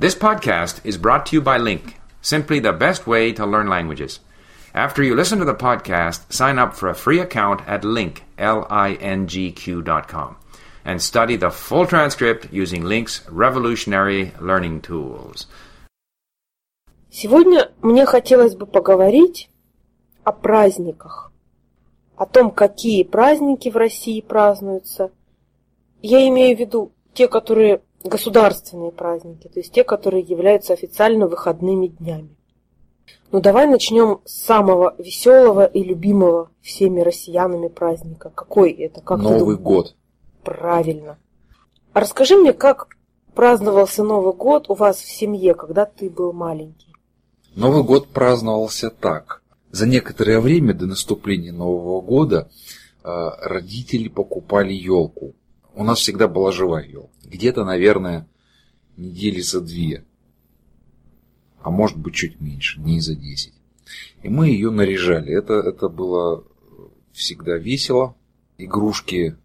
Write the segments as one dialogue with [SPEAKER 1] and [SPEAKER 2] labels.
[SPEAKER 1] This podcast is brought to you by Link, simply the best way to learn languages. After you listen to the podcast, sign up for a free account at link, L-I-N-G-Q dot com, and study the full transcript using Link's revolutionary learning tools.
[SPEAKER 2] Сегодня мне хотелось бы поговорить о праздниках, о том, какие праздники в России празднуются. Я имею в виду те, которые государственные праздники, то есть те, которые являются официально выходными днями. Ну давай начнем с самого веселого и любимого всеми россиянами праздника. Какой это? Как
[SPEAKER 3] Новый год.
[SPEAKER 2] Правильно. А расскажи мне, как праздновался Новый год у вас в семье, когда ты был маленький?
[SPEAKER 3] Новый год праздновался так. За некоторое время до наступления Нового года э, родители покупали елку. У нас всегда была живая елка. Где-то, наверное, недели за две. А может быть чуть меньше, не за десять. И мы ее наряжали. Это, это было всегда весело. Игрушки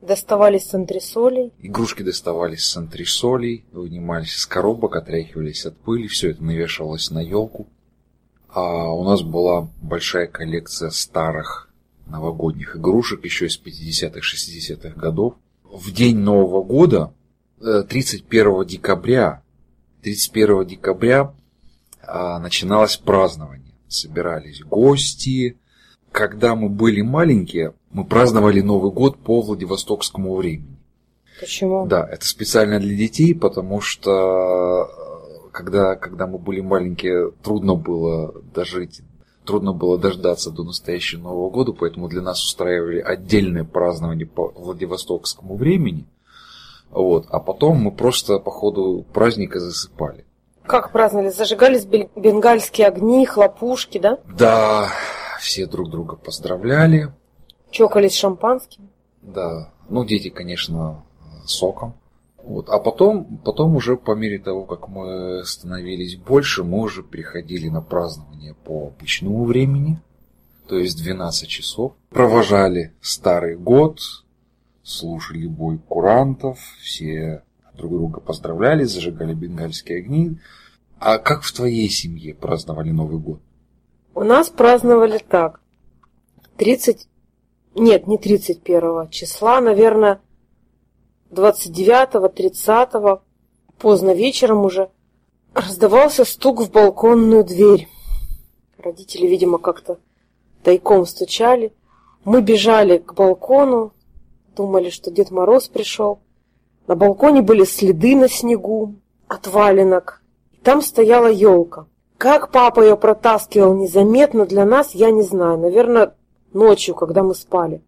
[SPEAKER 2] Доставались с антресолей.
[SPEAKER 3] Игрушки доставались с антресолей, вынимались из коробок, отряхивались от пыли, все это навешивалось на елку. А у нас была большая коллекция старых новогодних игрушек еще из 50-х, 60-х годов. В день Нового года, 31 э, декабря, 31 декабря а, начиналось празднование. Собирались гости. Когда мы были маленькие, мы праздновали Новый год по Владивостокскому времени.
[SPEAKER 2] Почему?
[SPEAKER 3] Да, это специально для детей, потому что э, когда, когда мы были маленькие, трудно было дожить, трудно было дождаться до настоящего Нового года, поэтому для нас устраивали отдельное празднование по Владивостокскому времени. Вот, а потом мы просто по ходу праздника засыпали.
[SPEAKER 2] Как праздновали? Зажигались бенгальские огни, хлопушки, да?
[SPEAKER 3] Да, все друг друга поздравляли.
[SPEAKER 2] Чокались шампанским?
[SPEAKER 3] Да. Ну, дети, конечно, соком. Вот. А потом, потом уже по мере того, как мы становились больше, мы уже приходили на празднование по обычному времени, то есть 12 часов. Провожали Старый год, слушали бой курантов, все друг друга поздравляли, зажигали бенгальские огни. А как в твоей семье праздновали Новый год?
[SPEAKER 2] У нас праздновали так. 30 нет, не 31 числа, наверное, 29-го, 30-го, поздно вечером уже, раздавался стук в балконную дверь. Родители, видимо, как-то тайком стучали. Мы бежали к балкону, думали, что Дед Мороз пришел. На балконе были следы на снегу от валенок. И там стояла елка. Как папа ее протаскивал незаметно для нас, я не знаю. Наверное, ночью, когда мы спали.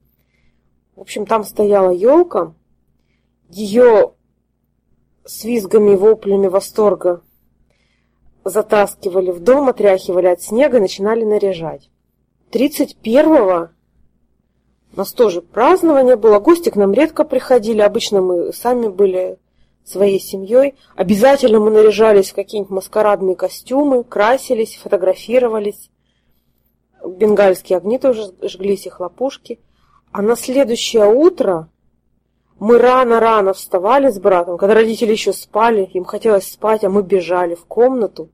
[SPEAKER 2] В общем, там стояла елка, ее с визгами и воплями восторга затаскивали в дом, отряхивали от снега начинали наряжать. 31-го у нас тоже празднование было, гости к нам редко приходили, обычно мы сами были своей семьей. Обязательно мы наряжались в какие-нибудь маскарадные костюмы, красились, фотографировались бенгальские огни тоже жглись и хлопушки. А на следующее утро мы рано-рано вставали с братом, когда родители еще спали, им хотелось спать, а мы бежали в комнату,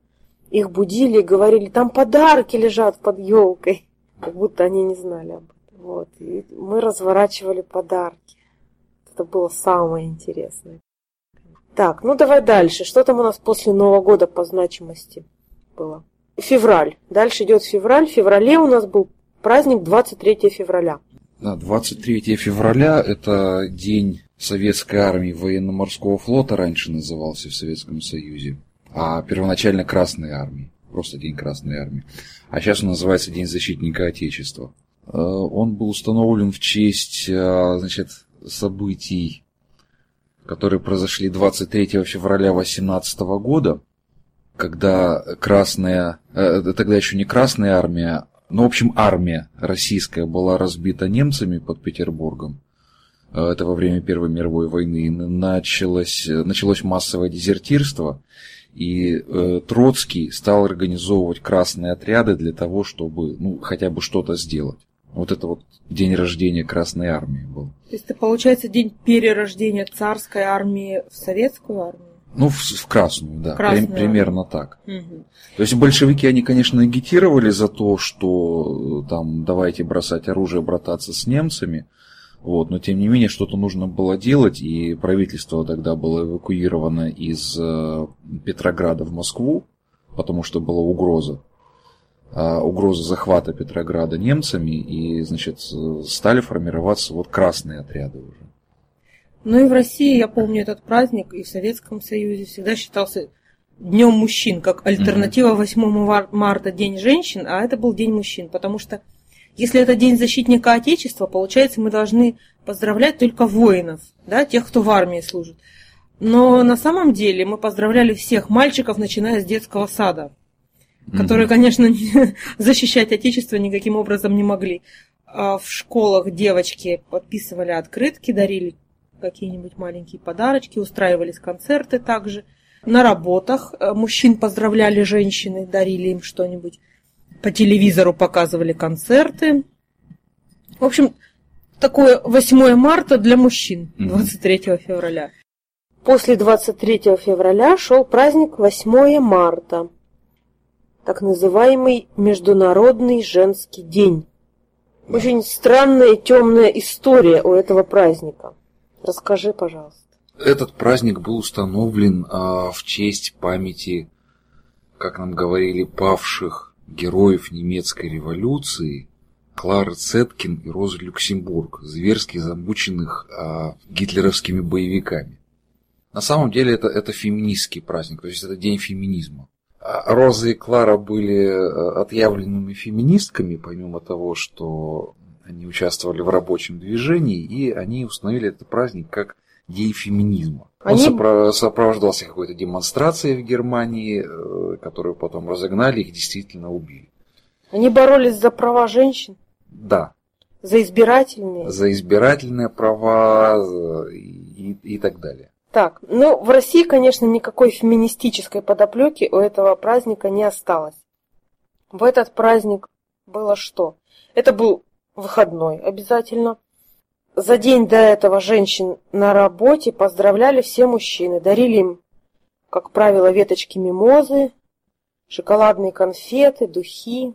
[SPEAKER 2] их будили и говорили, там подарки лежат под елкой, как будто они не знали об этом. Вот. И мы разворачивали подарки. Это было самое интересное. Так, ну давай дальше. Что там у нас после Нового года по значимости было? февраль. Дальше идет февраль. В феврале у нас был праздник 23 февраля.
[SPEAKER 3] Да, 23 февраля – это день Советской армии военно-морского флота, раньше назывался в Советском Союзе, а первоначально Красной армии, просто День Красной армии. А сейчас он называется День защитника Отечества. Э, он был установлен в честь э, значит, событий, которые произошли 23 февраля 18 года – когда Красная, э, тогда еще не Красная армия, ну, в общем, армия российская была разбита немцами под Петербургом. Э, это во время Первой мировой войны. Началось, началось массовое дезертирство, и э, Троцкий стал организовывать красные отряды для того, чтобы ну, хотя бы что-то сделать. Вот это вот день рождения Красной Армии был.
[SPEAKER 2] То есть это получается день перерождения царской армии в советскую армию?
[SPEAKER 3] Ну, в, в красную, да.
[SPEAKER 2] Красную.
[SPEAKER 3] При- примерно так.
[SPEAKER 2] Мгм.
[SPEAKER 3] То есть большевики, они, конечно, агитировали за то, что э, там давайте бросать оружие, брататься с немцами, вот, но тем не менее что-то нужно было делать, и правительство тогда было эвакуировано из э, Петрограда в Москву, потому что была угроза. а, угроза захвата Петрограда немцами, и, значит, э, стали формироваться вот красные отряды уже.
[SPEAKER 2] Ну и в России, я помню этот праздник, и в Советском Союзе всегда считался Днем мужчин, как альтернатива 8 мар- марта День женщин, а это был День мужчин, потому что если это День защитника Отечества, получается, мы должны поздравлять только воинов, да, тех, кто в армии служит. Но на самом деле мы поздравляли всех мальчиков, начиная с детского сада, которые, конечно, защищать Отечество никаким образом не могли. А в школах девочки подписывали открытки, дарили какие-нибудь маленькие подарочки, устраивались концерты также. На работах э, мужчин поздравляли женщины, дарили им что-нибудь. По телевизору показывали концерты. В общем, такое 8 марта для мужчин,
[SPEAKER 3] Мгм.
[SPEAKER 2] 23 февраля. После 23 февраля шел праздник 8 марта, так называемый Международный женский день. Очень странная и темная история у этого праздника. Расскажи, пожалуйста.
[SPEAKER 3] Этот праздник был установлен а, в честь памяти, как нам говорили, павших героев немецкой революции Клары Цеткин и Розы Люксембург, зверски замученных а, гитлеровскими боевиками. На самом деле это, это феминистский праздник, то есть это день феминизма. А Роза и Клара были а, отъявленными феминистками, помимо того, что они участвовали в рабочем движении, и они установили этот праздник как День феминизма. Он
[SPEAKER 2] Они-
[SPEAKER 3] сопро- сопровождался какой-то демонстрацией в Германии, э, которую потом разогнали, их действительно убили.
[SPEAKER 2] Они боролись за права женщин,
[SPEAKER 3] Да,
[SPEAKER 2] за избирательные.
[SPEAKER 3] за избирательные права и, и так далее.
[SPEAKER 2] Так, ну, в России, конечно, никакой феминистической подоплеки у этого праздника не осталось. В этот праздник было что? Это был выходной обязательно. За день до этого женщин на работе поздравляли все мужчины, дарили им, как правило, веточки мимозы, шоколадные конфеты, духи.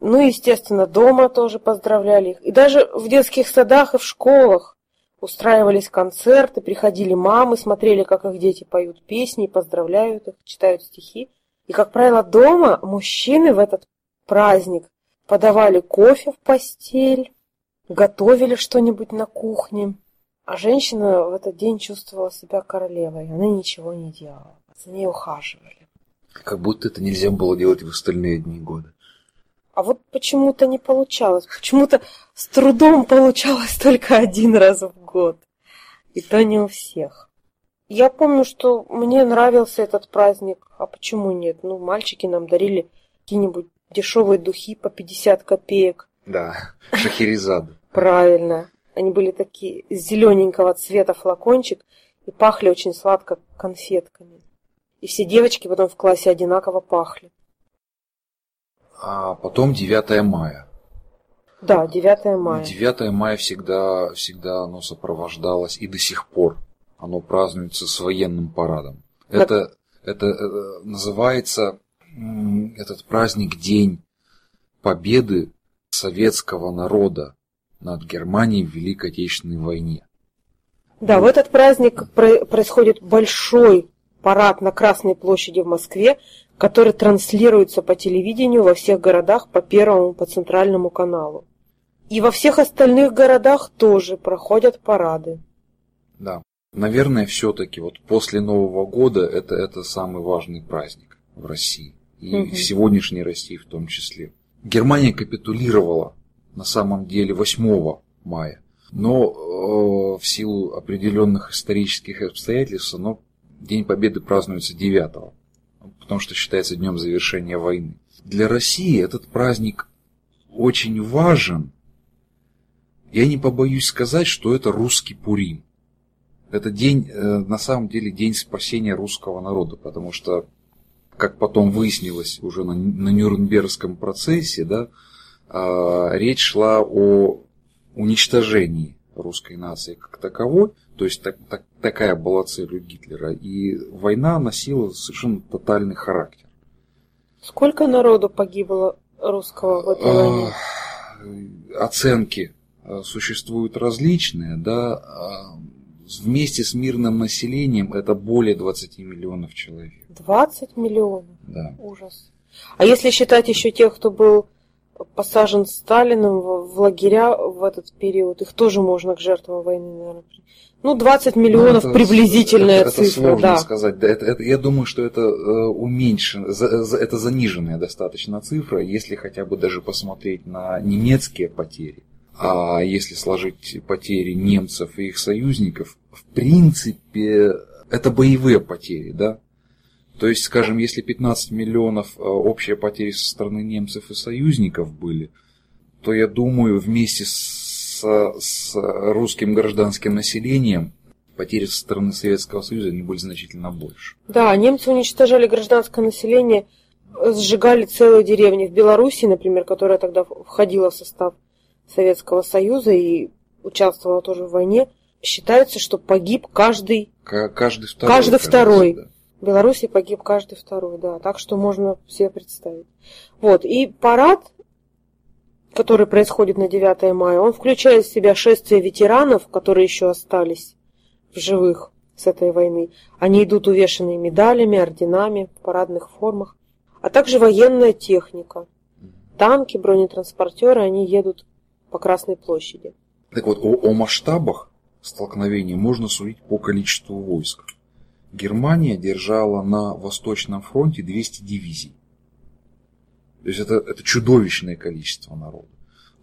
[SPEAKER 2] Ну, естественно, дома тоже поздравляли их. И даже в детских садах и в школах устраивались концерты, приходили мамы, смотрели, как их дети поют песни, поздравляют их, читают стихи. И, как правило, дома мужчины в этот праздник подавали кофе в постель, готовили что-нибудь на кухне. А женщина в этот день чувствовала себя королевой. Она ничего не делала. За ней ухаживали.
[SPEAKER 3] Как будто это нельзя было делать в остальные дни года.
[SPEAKER 2] А вот почему-то не получалось. Почему-то с трудом получалось только один раз в год. И то не у всех. Я помню, что мне нравился этот праздник. А почему нет? Ну, мальчики нам дарили какие-нибудь дешевые духи по 50 копеек.
[SPEAKER 3] Да, Шахерезада.
[SPEAKER 2] Правильно. Они были такие зелененького цвета флакончик и пахли очень сладко конфетками. И все девочки потом в классе одинаково пахли.
[SPEAKER 3] А потом 9 мая.
[SPEAKER 2] Да, 9 мая.
[SPEAKER 3] 9 мая всегда, всегда оно сопровождалось и до сих пор оно празднуется с военным парадом. Это, это э, называется этот праздник День Победы советского народа над Германией в Великой Отечественной войне.
[SPEAKER 2] Да, в этот праздник про- происходит большой парад на Красной площади в Москве, который транслируется по телевидению во всех городах по первому, по центральному каналу. И во всех остальных городах тоже проходят парады.
[SPEAKER 3] Да. Наверное, все-таки вот после Нового года это, это самый важный праздник в России. И в сегодняшней России в том числе. Германия капитулировала на самом деле 8 мая. Но э, в силу определенных исторических обстоятельств оно, День Победы празднуется 9 потому что считается днем завершения войны. Для России этот праздник очень важен. Я не побоюсь сказать, что это русский Пурим. Это день, э, на самом деле, день спасения русского народа, потому что, как потом выяснилось уже на, на Нюрнбергском процессе, да, а, речь шла о уничтожении русской нации как таковой, то есть так, так, такая была цель у Гитлера, и война носила совершенно тотальный характер.
[SPEAKER 2] Сколько народу погибло русского в этой войне?
[SPEAKER 3] А, оценки а, существуют различные, да, вместе с мирным населением это более 20 миллионов человек.
[SPEAKER 2] 20 миллионов?
[SPEAKER 3] Да.
[SPEAKER 2] Ужас. А если считать еще тех, кто был посажен Сталиным в лагеря в этот период, их тоже можно к жертвам войны, наверное. Ну, 20 миллионов ну, это, приблизительная
[SPEAKER 3] это,
[SPEAKER 2] цифра,
[SPEAKER 3] это сложно
[SPEAKER 2] да.
[SPEAKER 3] сказать. Да, это, это, я думаю, что это э, уменьшен, за, за, это заниженная достаточно цифра, если хотя бы даже посмотреть на немецкие потери. А если сложить потери немцев и их союзников, в принципе, это боевые потери, да? То есть, скажем, если 15 миллионов э, общие потери со стороны немцев и союзников были, то я думаю, вместе с, с русским гражданским населением потери со стороны Советского Союза они были значительно больше.
[SPEAKER 2] Да, немцы уничтожали гражданское население, сжигали целые деревни. В Беларуси, например, которая тогда входила в состав Советского Союза и участвовала тоже в войне, считается, что погиб каждый,
[SPEAKER 3] каждый второй.
[SPEAKER 2] Каждый второй. Да. В Беларуси погиб каждый второй, да. Так что можно себе представить. Вот. И парад, который происходит на 9 мая, он включает в себя шествие ветеранов, которые еще остались в живых с этой войны. Они идут увешанные медалями, орденами, в парадных формах, а также военная техника. Танки, бронетранспортеры, они едут по Красной площади.
[SPEAKER 3] Так вот, о, о масштабах столкновений можно судить по количеству войск. Германия держала на Восточном фронте 200 дивизий. То есть это, это чудовищное количество народа.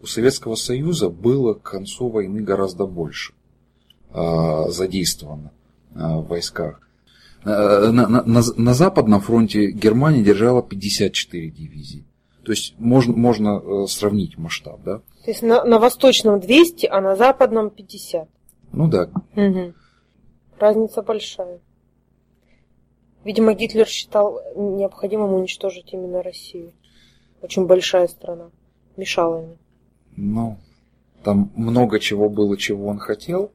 [SPEAKER 3] У Советского Союза было к концу войны гораздо больше э, задействовано э, в войсках. Э, на, на, на, на Западном фронте Германия держала 54 дивизии. То есть можно, можно э, сравнить масштаб, да?
[SPEAKER 2] То есть на, на Восточном 200, а на Западном 50.
[SPEAKER 3] Ну да.
[SPEAKER 2] Угу. Разница большая. Видимо, Гитлер считал необходимым уничтожить именно Россию. Очень большая страна. Мешала ему.
[SPEAKER 3] Ну, там много чего было, чего он хотел.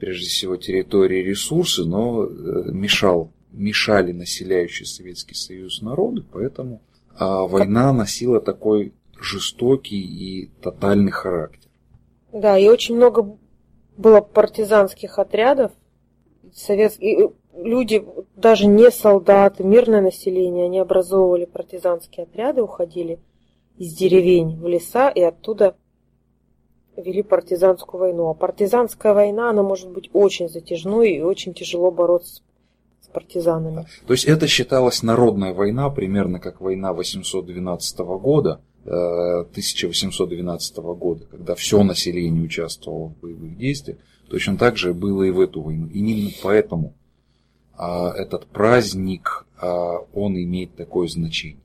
[SPEAKER 3] Прежде всего, территории ресурсы, но э, мешал, мешали населяющий Советский Союз народы, поэтому а война носила такой жестокий и тотальный характер.
[SPEAKER 2] Да, и очень много было партизанских отрядов. Советские люди, даже не солдаты, мирное население, они образовывали партизанские отряды, уходили из деревень в леса и оттуда вели партизанскую войну. А партизанская война, она может быть очень затяжной и очень тяжело бороться партизанами.
[SPEAKER 3] То есть это считалось народная война, примерно как война 812 года, 1812 э, года, когда все население участвовало в боевых действиях, точно так же было и в эту войну. И именно поэтому а, этот праздник, а, он имеет такое значение.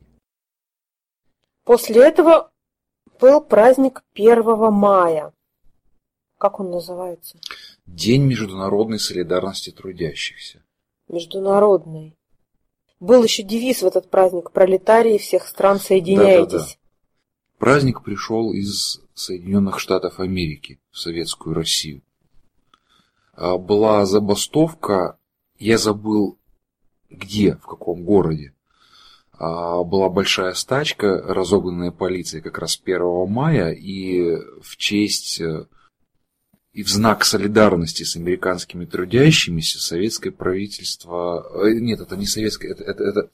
[SPEAKER 2] После этого был праздник 1 мая. Как он называется?
[SPEAKER 3] День международной солидарности трудящихся.
[SPEAKER 2] Международный. Был еще девиз в этот праздник «Пролетарии всех стран, соединяйтесь». Да, да, да.
[SPEAKER 3] Праздник пришел из Соединенных Штатов Америки в Советскую Россию. А, была забастовка, я забыл где, в каком городе. А, была большая стачка, разогнанная полицией как раз 1 мая, и в честь э, и в знак солидарности с американскими трудящимися советское правительство... Э, нет, это не советское, это, это, это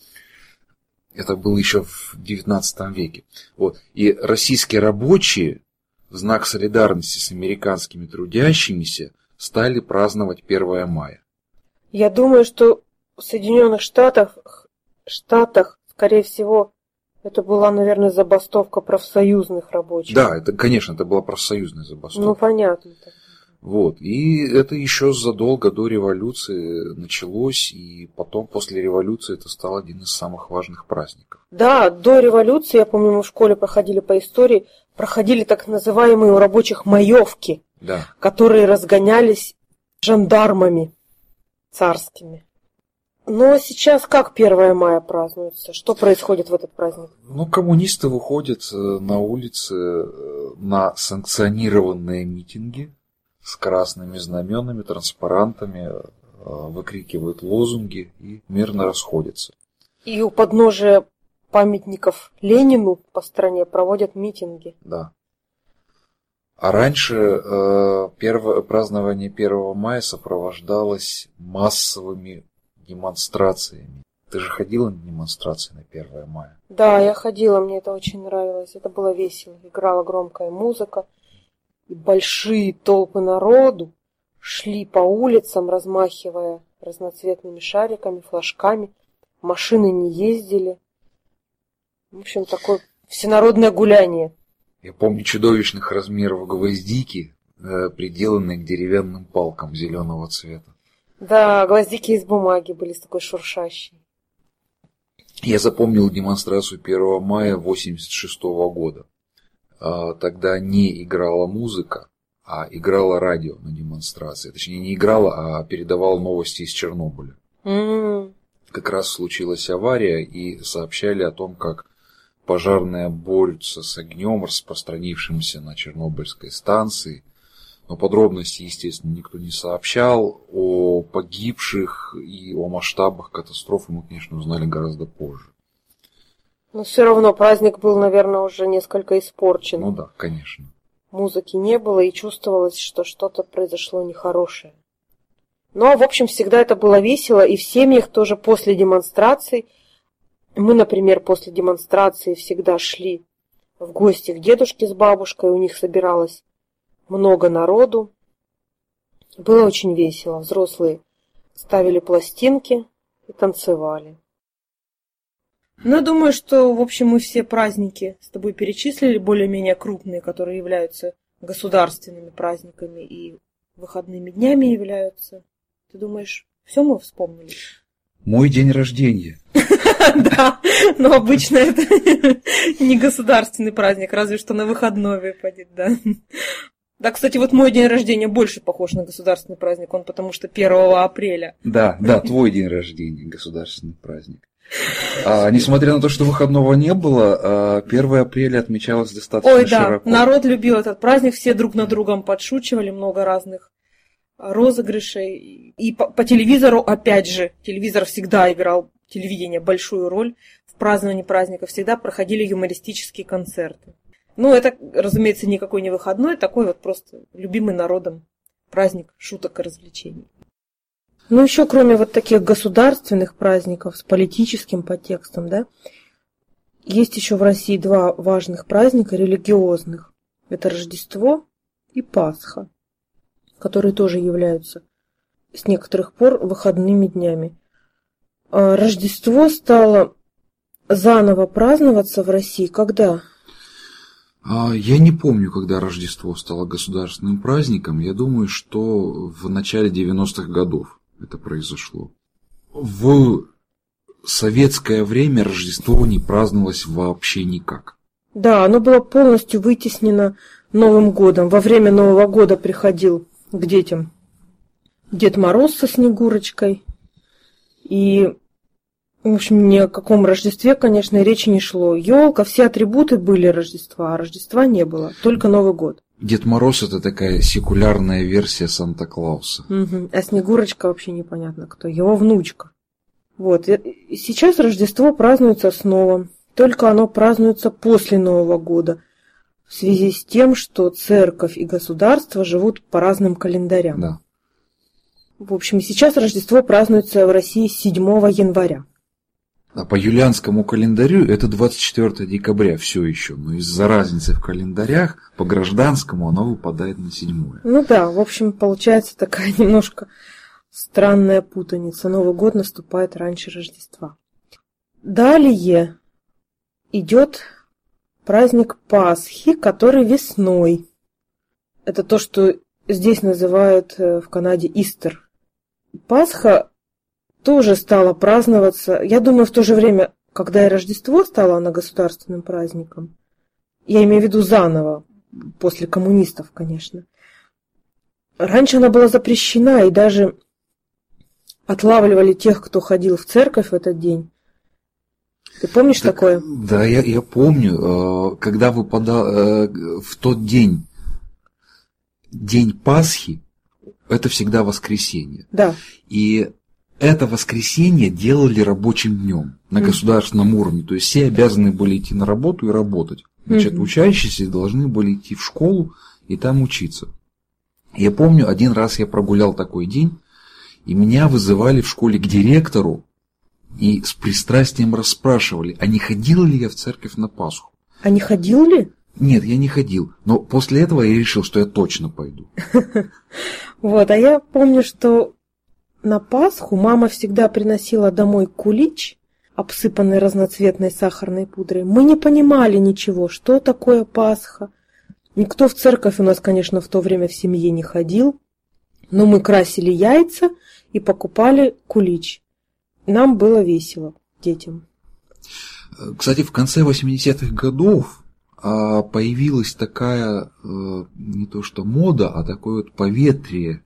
[SPEAKER 3] это было еще в XIX веке. Вот. И российские рабочие в знак солидарности с американскими трудящимися стали праздновать 1 мая.
[SPEAKER 2] Я думаю, что в Соединенных Штатах, Штатах, скорее всего, это была, наверное, забастовка профсоюзных рабочих.
[SPEAKER 3] Да, это, конечно, это была профсоюзная забастовка.
[SPEAKER 2] Ну, понятно.
[SPEAKER 3] Вот. И это еще задолго до революции началось, и потом, после революции, это стало один из самых важных праздников.
[SPEAKER 2] Да, до революции, я помню, мы в школе проходили по истории, проходили так называемые у рабочих маевки,
[SPEAKER 3] да.
[SPEAKER 2] которые разгонялись жандармами царскими. Но сейчас как 1 мая празднуется? Что происходит в этот праздник?
[SPEAKER 3] Ну, коммунисты выходят э, на улицы э, на санкционированные митинги, с красными знаменами, транспарантами, э, выкрикивают лозунги и мирно расходятся.
[SPEAKER 2] И у подножия памятников Ленину по стране проводят митинги.
[SPEAKER 3] Да. А раньше э, первое, празднование 1 мая сопровождалось массовыми демонстрациями. Ты же ходила на демонстрации на 1 мая?
[SPEAKER 2] Да, я ходила, мне это очень нравилось. Это было весело. Играла громкая музыка. И большие толпы народу шли по улицам, размахивая разноцветными шариками, флажками. Машины не ездили. В общем, такое всенародное гуляние.
[SPEAKER 3] Я помню чудовищных размеров гвоздики, э, приделанные к деревянным палкам зеленого цвета.
[SPEAKER 2] Да, гвоздики из бумаги были с такой шуршащей.
[SPEAKER 3] Я запомнил демонстрацию 1 мая 86 года. А, тогда не играла музыка, а играла радио на демонстрации. Точнее, не играла, а передавала новости из Чернобыля.
[SPEAKER 2] М-м.
[SPEAKER 3] Как раз случилась авария и сообщали о том, как пожарные борются с огнем, распространившимся на Чернобыльской станции. Но подробностей, естественно, никто не сообщал. О погибших и о масштабах катастрофы мы, конечно, узнали гораздо позже.
[SPEAKER 2] Но все равно праздник был, наверное, уже несколько испорчен.
[SPEAKER 3] Ну да, конечно.
[SPEAKER 2] Музыки не было и чувствовалось, что что-то произошло нехорошее. Но, в общем, всегда это было весело, и в семьях тоже после демонстраций. Мы, например, после демонстрации всегда шли в гости к дедушке с бабушкой, у них собиралось много народу. Было очень весело. Взрослые ставили пластинки и танцевали. Ну, думаю, что, в общем, мы все праздники с тобой перечислили, более-менее крупные, которые являются государственными праздниками и выходными днями являются. Ты думаешь, все мы вспомнили?
[SPEAKER 3] Мой день рождения.
[SPEAKER 2] Да, но обычно это не государственный праздник, разве что на выходной выпадет, да. Да, кстати, вот мой день рождения больше похож на государственный праздник, он потому что 1 апреля.
[SPEAKER 3] Да, да, твой день рождения, государственный праздник. А, несмотря на то, что выходного не было, 1 а, апреля отмечалось достаточно
[SPEAKER 2] Ой, да,
[SPEAKER 3] широко.
[SPEAKER 2] народ любил этот праздник, все друг на другом подшучивали, много разных розыгрышей. И по, по телевизору, опять же, телевизор всегда играл, телевидение, большую роль в праздновании праздника. Всегда проходили юмористические концерты. Ну, это, разумеется, никакой не выходной, такой вот просто любимый народом праздник шуток и развлечений. Ну, еще кроме вот таких государственных праздников с политическим подтекстом, да, есть еще в России два важных праздника религиозных. Это Рождество и Пасха, которые тоже являются с некоторых пор выходными днями. А Рождество стало заново праздноваться в России когда?
[SPEAKER 3] А, я не помню, когда Рождество стало государственным праздником. Я думаю, что в начале 90-х годов это произошло. В советское время Рождество не праздновалось вообще никак.
[SPEAKER 2] Да, оно было полностью вытеснено Новым годом. Во время Нового года приходил к детям Дед Мороз со Снегурочкой. И в общем, ни о каком Рождестве, конечно, речи не шло. Елка, все атрибуты были Рождества, а Рождества не было, только Новый год.
[SPEAKER 3] Дед Мороз это такая секулярная версия Санта-Клауса.
[SPEAKER 2] Угу. А Снегурочка вообще непонятно кто, его внучка. Вот, и сейчас Рождество празднуется снова, только оно празднуется после Нового года, в связи с тем, что церковь и государство живут по разным календарям.
[SPEAKER 3] Да.
[SPEAKER 2] В общем, сейчас Рождество празднуется в России 7 января.
[SPEAKER 3] А по юлианскому календарю это 24 декабря все еще, но из-за разницы в календарях по гражданскому оно выпадает на 7.
[SPEAKER 2] Ну да, в общем, получается такая немножко странная путаница. Новый год наступает раньше Рождества. Далее идет праздник Пасхи, который весной. Это то, что здесь называют э, в Канаде Истер. Пасха тоже стала праздноваться, я думаю, в то же время, когда и Рождество стало она государственным праздником, я имею в виду заново, после коммунистов, конечно. Раньше она была запрещена, и даже отлавливали тех, кто ходил в церковь в этот день. Ты помнишь так, такое?
[SPEAKER 3] Да, я, я помню, э, когда выпадал э, в тот день день Пасхи – это всегда воскресенье.
[SPEAKER 2] Да.
[SPEAKER 3] И это воскресенье делали рабочим днем на государственном уровне. То есть все обязаны были идти на работу и работать. Значит, учащиеся должны были идти в школу и там учиться. Я помню, один раз я прогулял такой день, и меня вызывали в школе к директору и с пристрастием расспрашивали, а не ходил ли я в церковь на Пасху.
[SPEAKER 2] А не ходил ли?
[SPEAKER 3] Нет, я не ходил, но после этого я решил, что я точно пойду.
[SPEAKER 2] Вот, а я помню, что на Пасху мама всегда приносила домой кулич, обсыпанный разноцветной сахарной пудрой. Мы не понимали ничего, что такое Пасха. Никто в церковь у нас, конечно, в то время в семье не ходил, но мы красили яйца и покупали кулич. Нам было весело, детям.
[SPEAKER 3] Кстати, в конце 80-х годов а, появилась такая э, не то что мода, а такое вот поветрие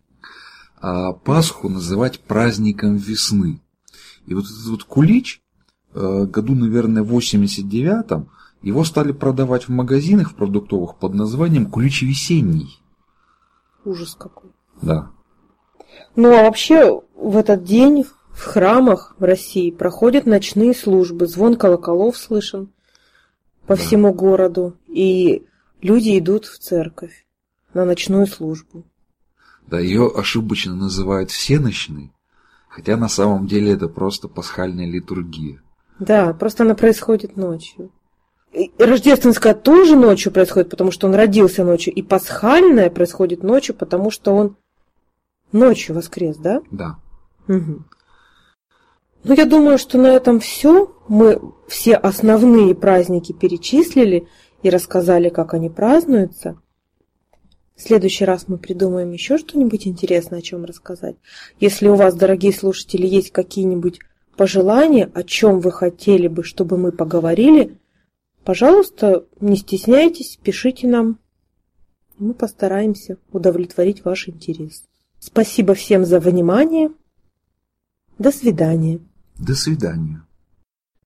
[SPEAKER 3] а, Пасху называть праздником весны. И вот этот вот кулич э, году, наверное, в 89-м его стали продавать в магазинах в продуктовых под названием кулич весенний.
[SPEAKER 2] Ужас какой.
[SPEAKER 3] Да.
[SPEAKER 2] Ну а вообще в этот день в храмах в России проходят ночные службы, звон колоколов слышен по
[SPEAKER 3] Да.
[SPEAKER 2] всему городу, и люди идут в церковь на ночную службу.
[SPEAKER 3] Да, ее ошибочно называют всеночной, хотя на самом деле это просто пасхальная литургия.
[SPEAKER 2] Да, просто она происходит ночью. И рождественская тоже ночью происходит, потому что он родился ночью, и пасхальная происходит ночью, потому что он ночью воскрес, да?
[SPEAKER 3] Да.
[SPEAKER 2] Мгм. Ну, я думаю, что на этом все. Мы все основные праздники перечислили и рассказали, как они празднуются. В следующий раз мы придумаем еще что-нибудь интересное, о чем рассказать. Если у вас, дорогие слушатели, есть какие-нибудь пожелания, о чем вы хотели бы, чтобы мы поговорили, пожалуйста, не стесняйтесь, пишите нам. Мы постараемся удовлетворить ваш интерес. Спасибо всем за внимание. До свидания.
[SPEAKER 3] До свидания.